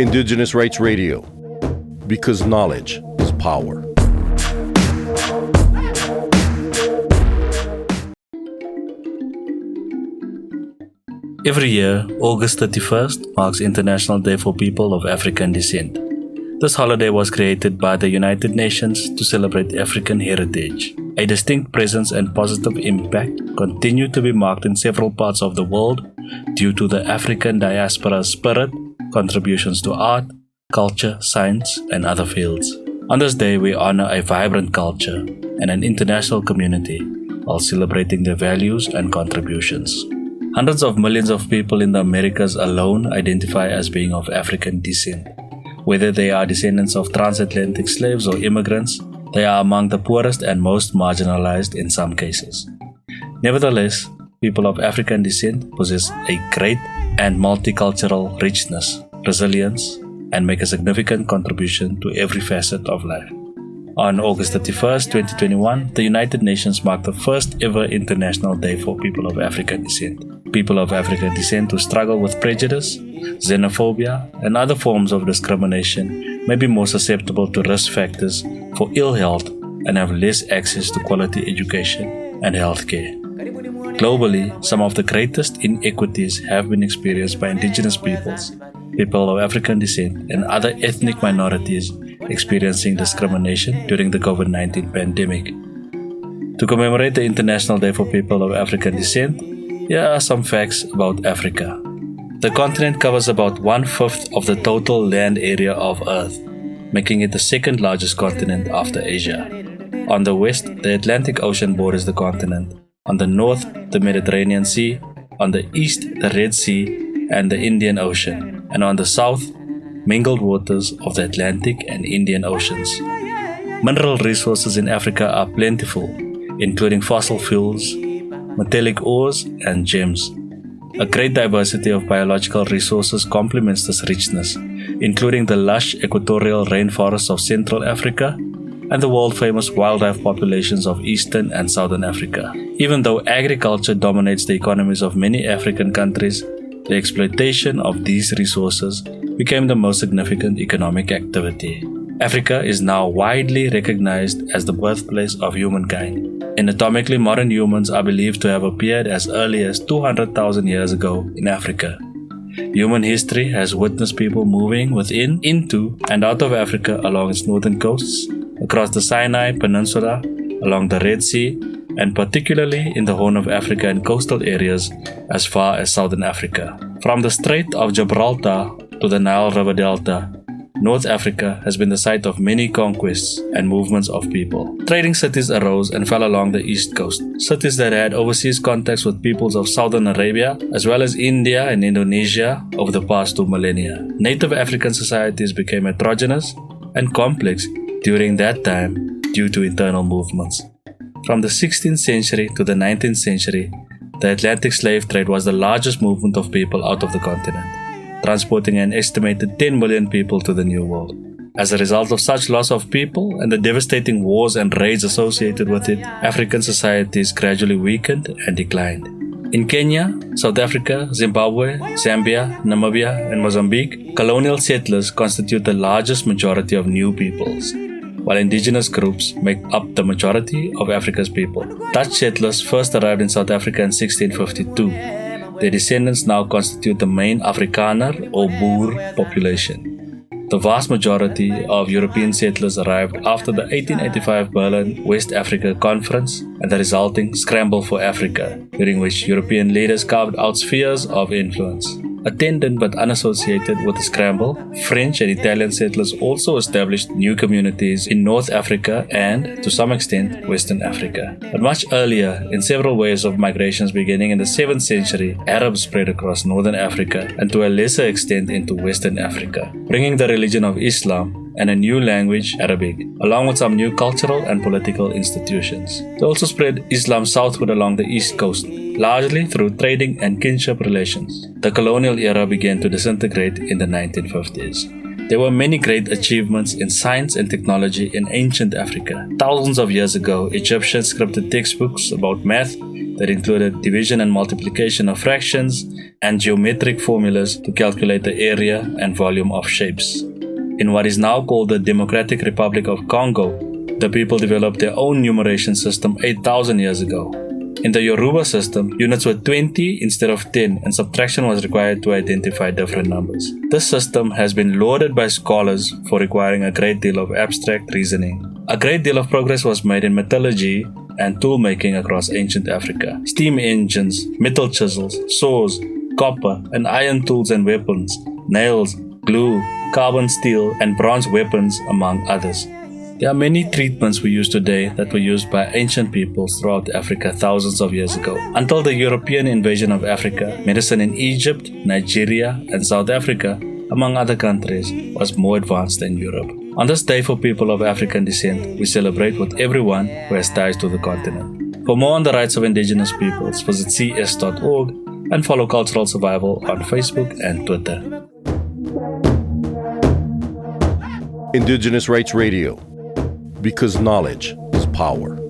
Indigenous Rights Radio, because knowledge is power. Every year, August 31st marks International Day for People of African Descent. This holiday was created by the United Nations to celebrate African heritage. A distinct presence and positive impact continue to be marked in several parts of the world due to the African diaspora spirit, contributions to art, culture, science, and other fields. On this day, we honor a vibrant culture and an international community while celebrating their values and contributions. Hundreds of millions of people in the Americas alone identify as being of African descent. Whether they are descendants of transatlantic slaves or immigrants, they are among the poorest and most marginalized in some cases. Nevertheless, people of African descent possess a great and multicultural richness, resilience, and make a significant contribution to every facet of life. On August 31st, 2021, the United Nations marked the first ever International Day for People of African Descent. People of African descent who struggle with prejudice, xenophobia, and other forms of discrimination may be more susceptible to risk factors for ill health and have less access to quality education and healthcare. Globally, some of the greatest inequities have been experienced by indigenous peoples, people of African descent, and other ethnic minorities experiencing discrimination during the COVID 19 pandemic. To commemorate the International Day for People of African Descent, here are some facts about Africa. The continent covers about one fifth of the total land area of Earth, making it the second largest continent after Asia. On the west, the Atlantic Ocean borders the continent. On the north, the Mediterranean Sea. On the east, the Red Sea and the Indian Ocean. And on the south, mingled waters of the Atlantic and Indian Oceans. Mineral resources in Africa are plentiful, including fossil fuels, metallic ores, and gems. A great diversity of biological resources complements this richness, including the lush equatorial rainforests of Central Africa and the world famous wildlife populations of Eastern and Southern Africa. Even though agriculture dominates the economies of many African countries, the exploitation of these resources became the most significant economic activity. Africa is now widely recognized as the birthplace of humankind. Anatomically, modern humans are believed to have appeared as early as 200,000 years ago in Africa. Human history has witnessed people moving within, into, and out of Africa along its northern coasts, across the Sinai Peninsula, along the Red Sea, and particularly in the Horn of Africa and coastal areas as far as southern Africa. From the Strait of Gibraltar to the Nile River Delta, North Africa has been the site of many conquests and movements of people. Trading cities arose and fell along the east coast. Cities that had overseas contacts with peoples of southern Arabia, as well as India and Indonesia over the past two millennia. Native African societies became heterogeneous and complex during that time due to internal movements. From the 16th century to the 19th century, the Atlantic slave trade was the largest movement of people out of the continent transporting an estimated 10 million people to the New World. As a result of such loss of people and the devastating wars and raids associated with it, African societies gradually weakened and declined. In Kenya, South Africa, Zimbabwe, Zambia, Namibia, and Mozambique, colonial settlers constitute the largest majority of new peoples, while indigenous groups make up the majority of Africa's people. Dutch settlers first arrived in South Africa in 1652 their descendants now constitute the main Afrikaner or Boer population. The vast majority of European settlers arrived after the 1885 Berlin West Africa Conference and the resulting scramble for Africa, during which European leaders carved out spheres of influence. Attendant but unassociated with the scramble, French and Italian settlers also established new communities in North Africa and, to some extent, Western Africa. But much earlier, in several waves of migrations beginning in the 7th century, Arabs spread across Northern Africa and to a lesser extent into Western Africa, bringing the religion of Islam and a new language, Arabic, along with some new cultural and political institutions. They also spread Islam southward along the east coast, largely through trading and kinship relations. The colonial era began to disintegrate in the 1950s. There were many great achievements in science and technology in ancient Africa. Thousands of years ago, Egyptians scripted textbooks about math that included division and multiplication of fractions and geometric formulas to calculate the area and volume of shapes. In what is now called the Democratic Republic of Congo, the people developed their own numeration system 8,000 years ago. In the Yoruba system, units were 20 instead of 10, and subtraction was required to identify different numbers. This system has been lauded by scholars for requiring a great deal of abstract reasoning. A great deal of progress was made in metallurgy and tool making across ancient Africa. Steam engines, metal chisels, saws, copper and iron tools and weapons, nails, glue, carbon steel, and bronze weapons, among others. There are many treatments we use today that were used by ancient peoples throughout Africa thousands of years ago. Until the European invasion of Africa, medicine in Egypt, Nigeria, and South Africa, among other countries, was more advanced than Europe. On this day for people of African descent, we celebrate with everyone who has ties to the continent. For more on the rights of indigenous peoples, visit cs.org and follow Cultural Survival on Facebook and Twitter. Indigenous Rights Radio. Because knowledge is power.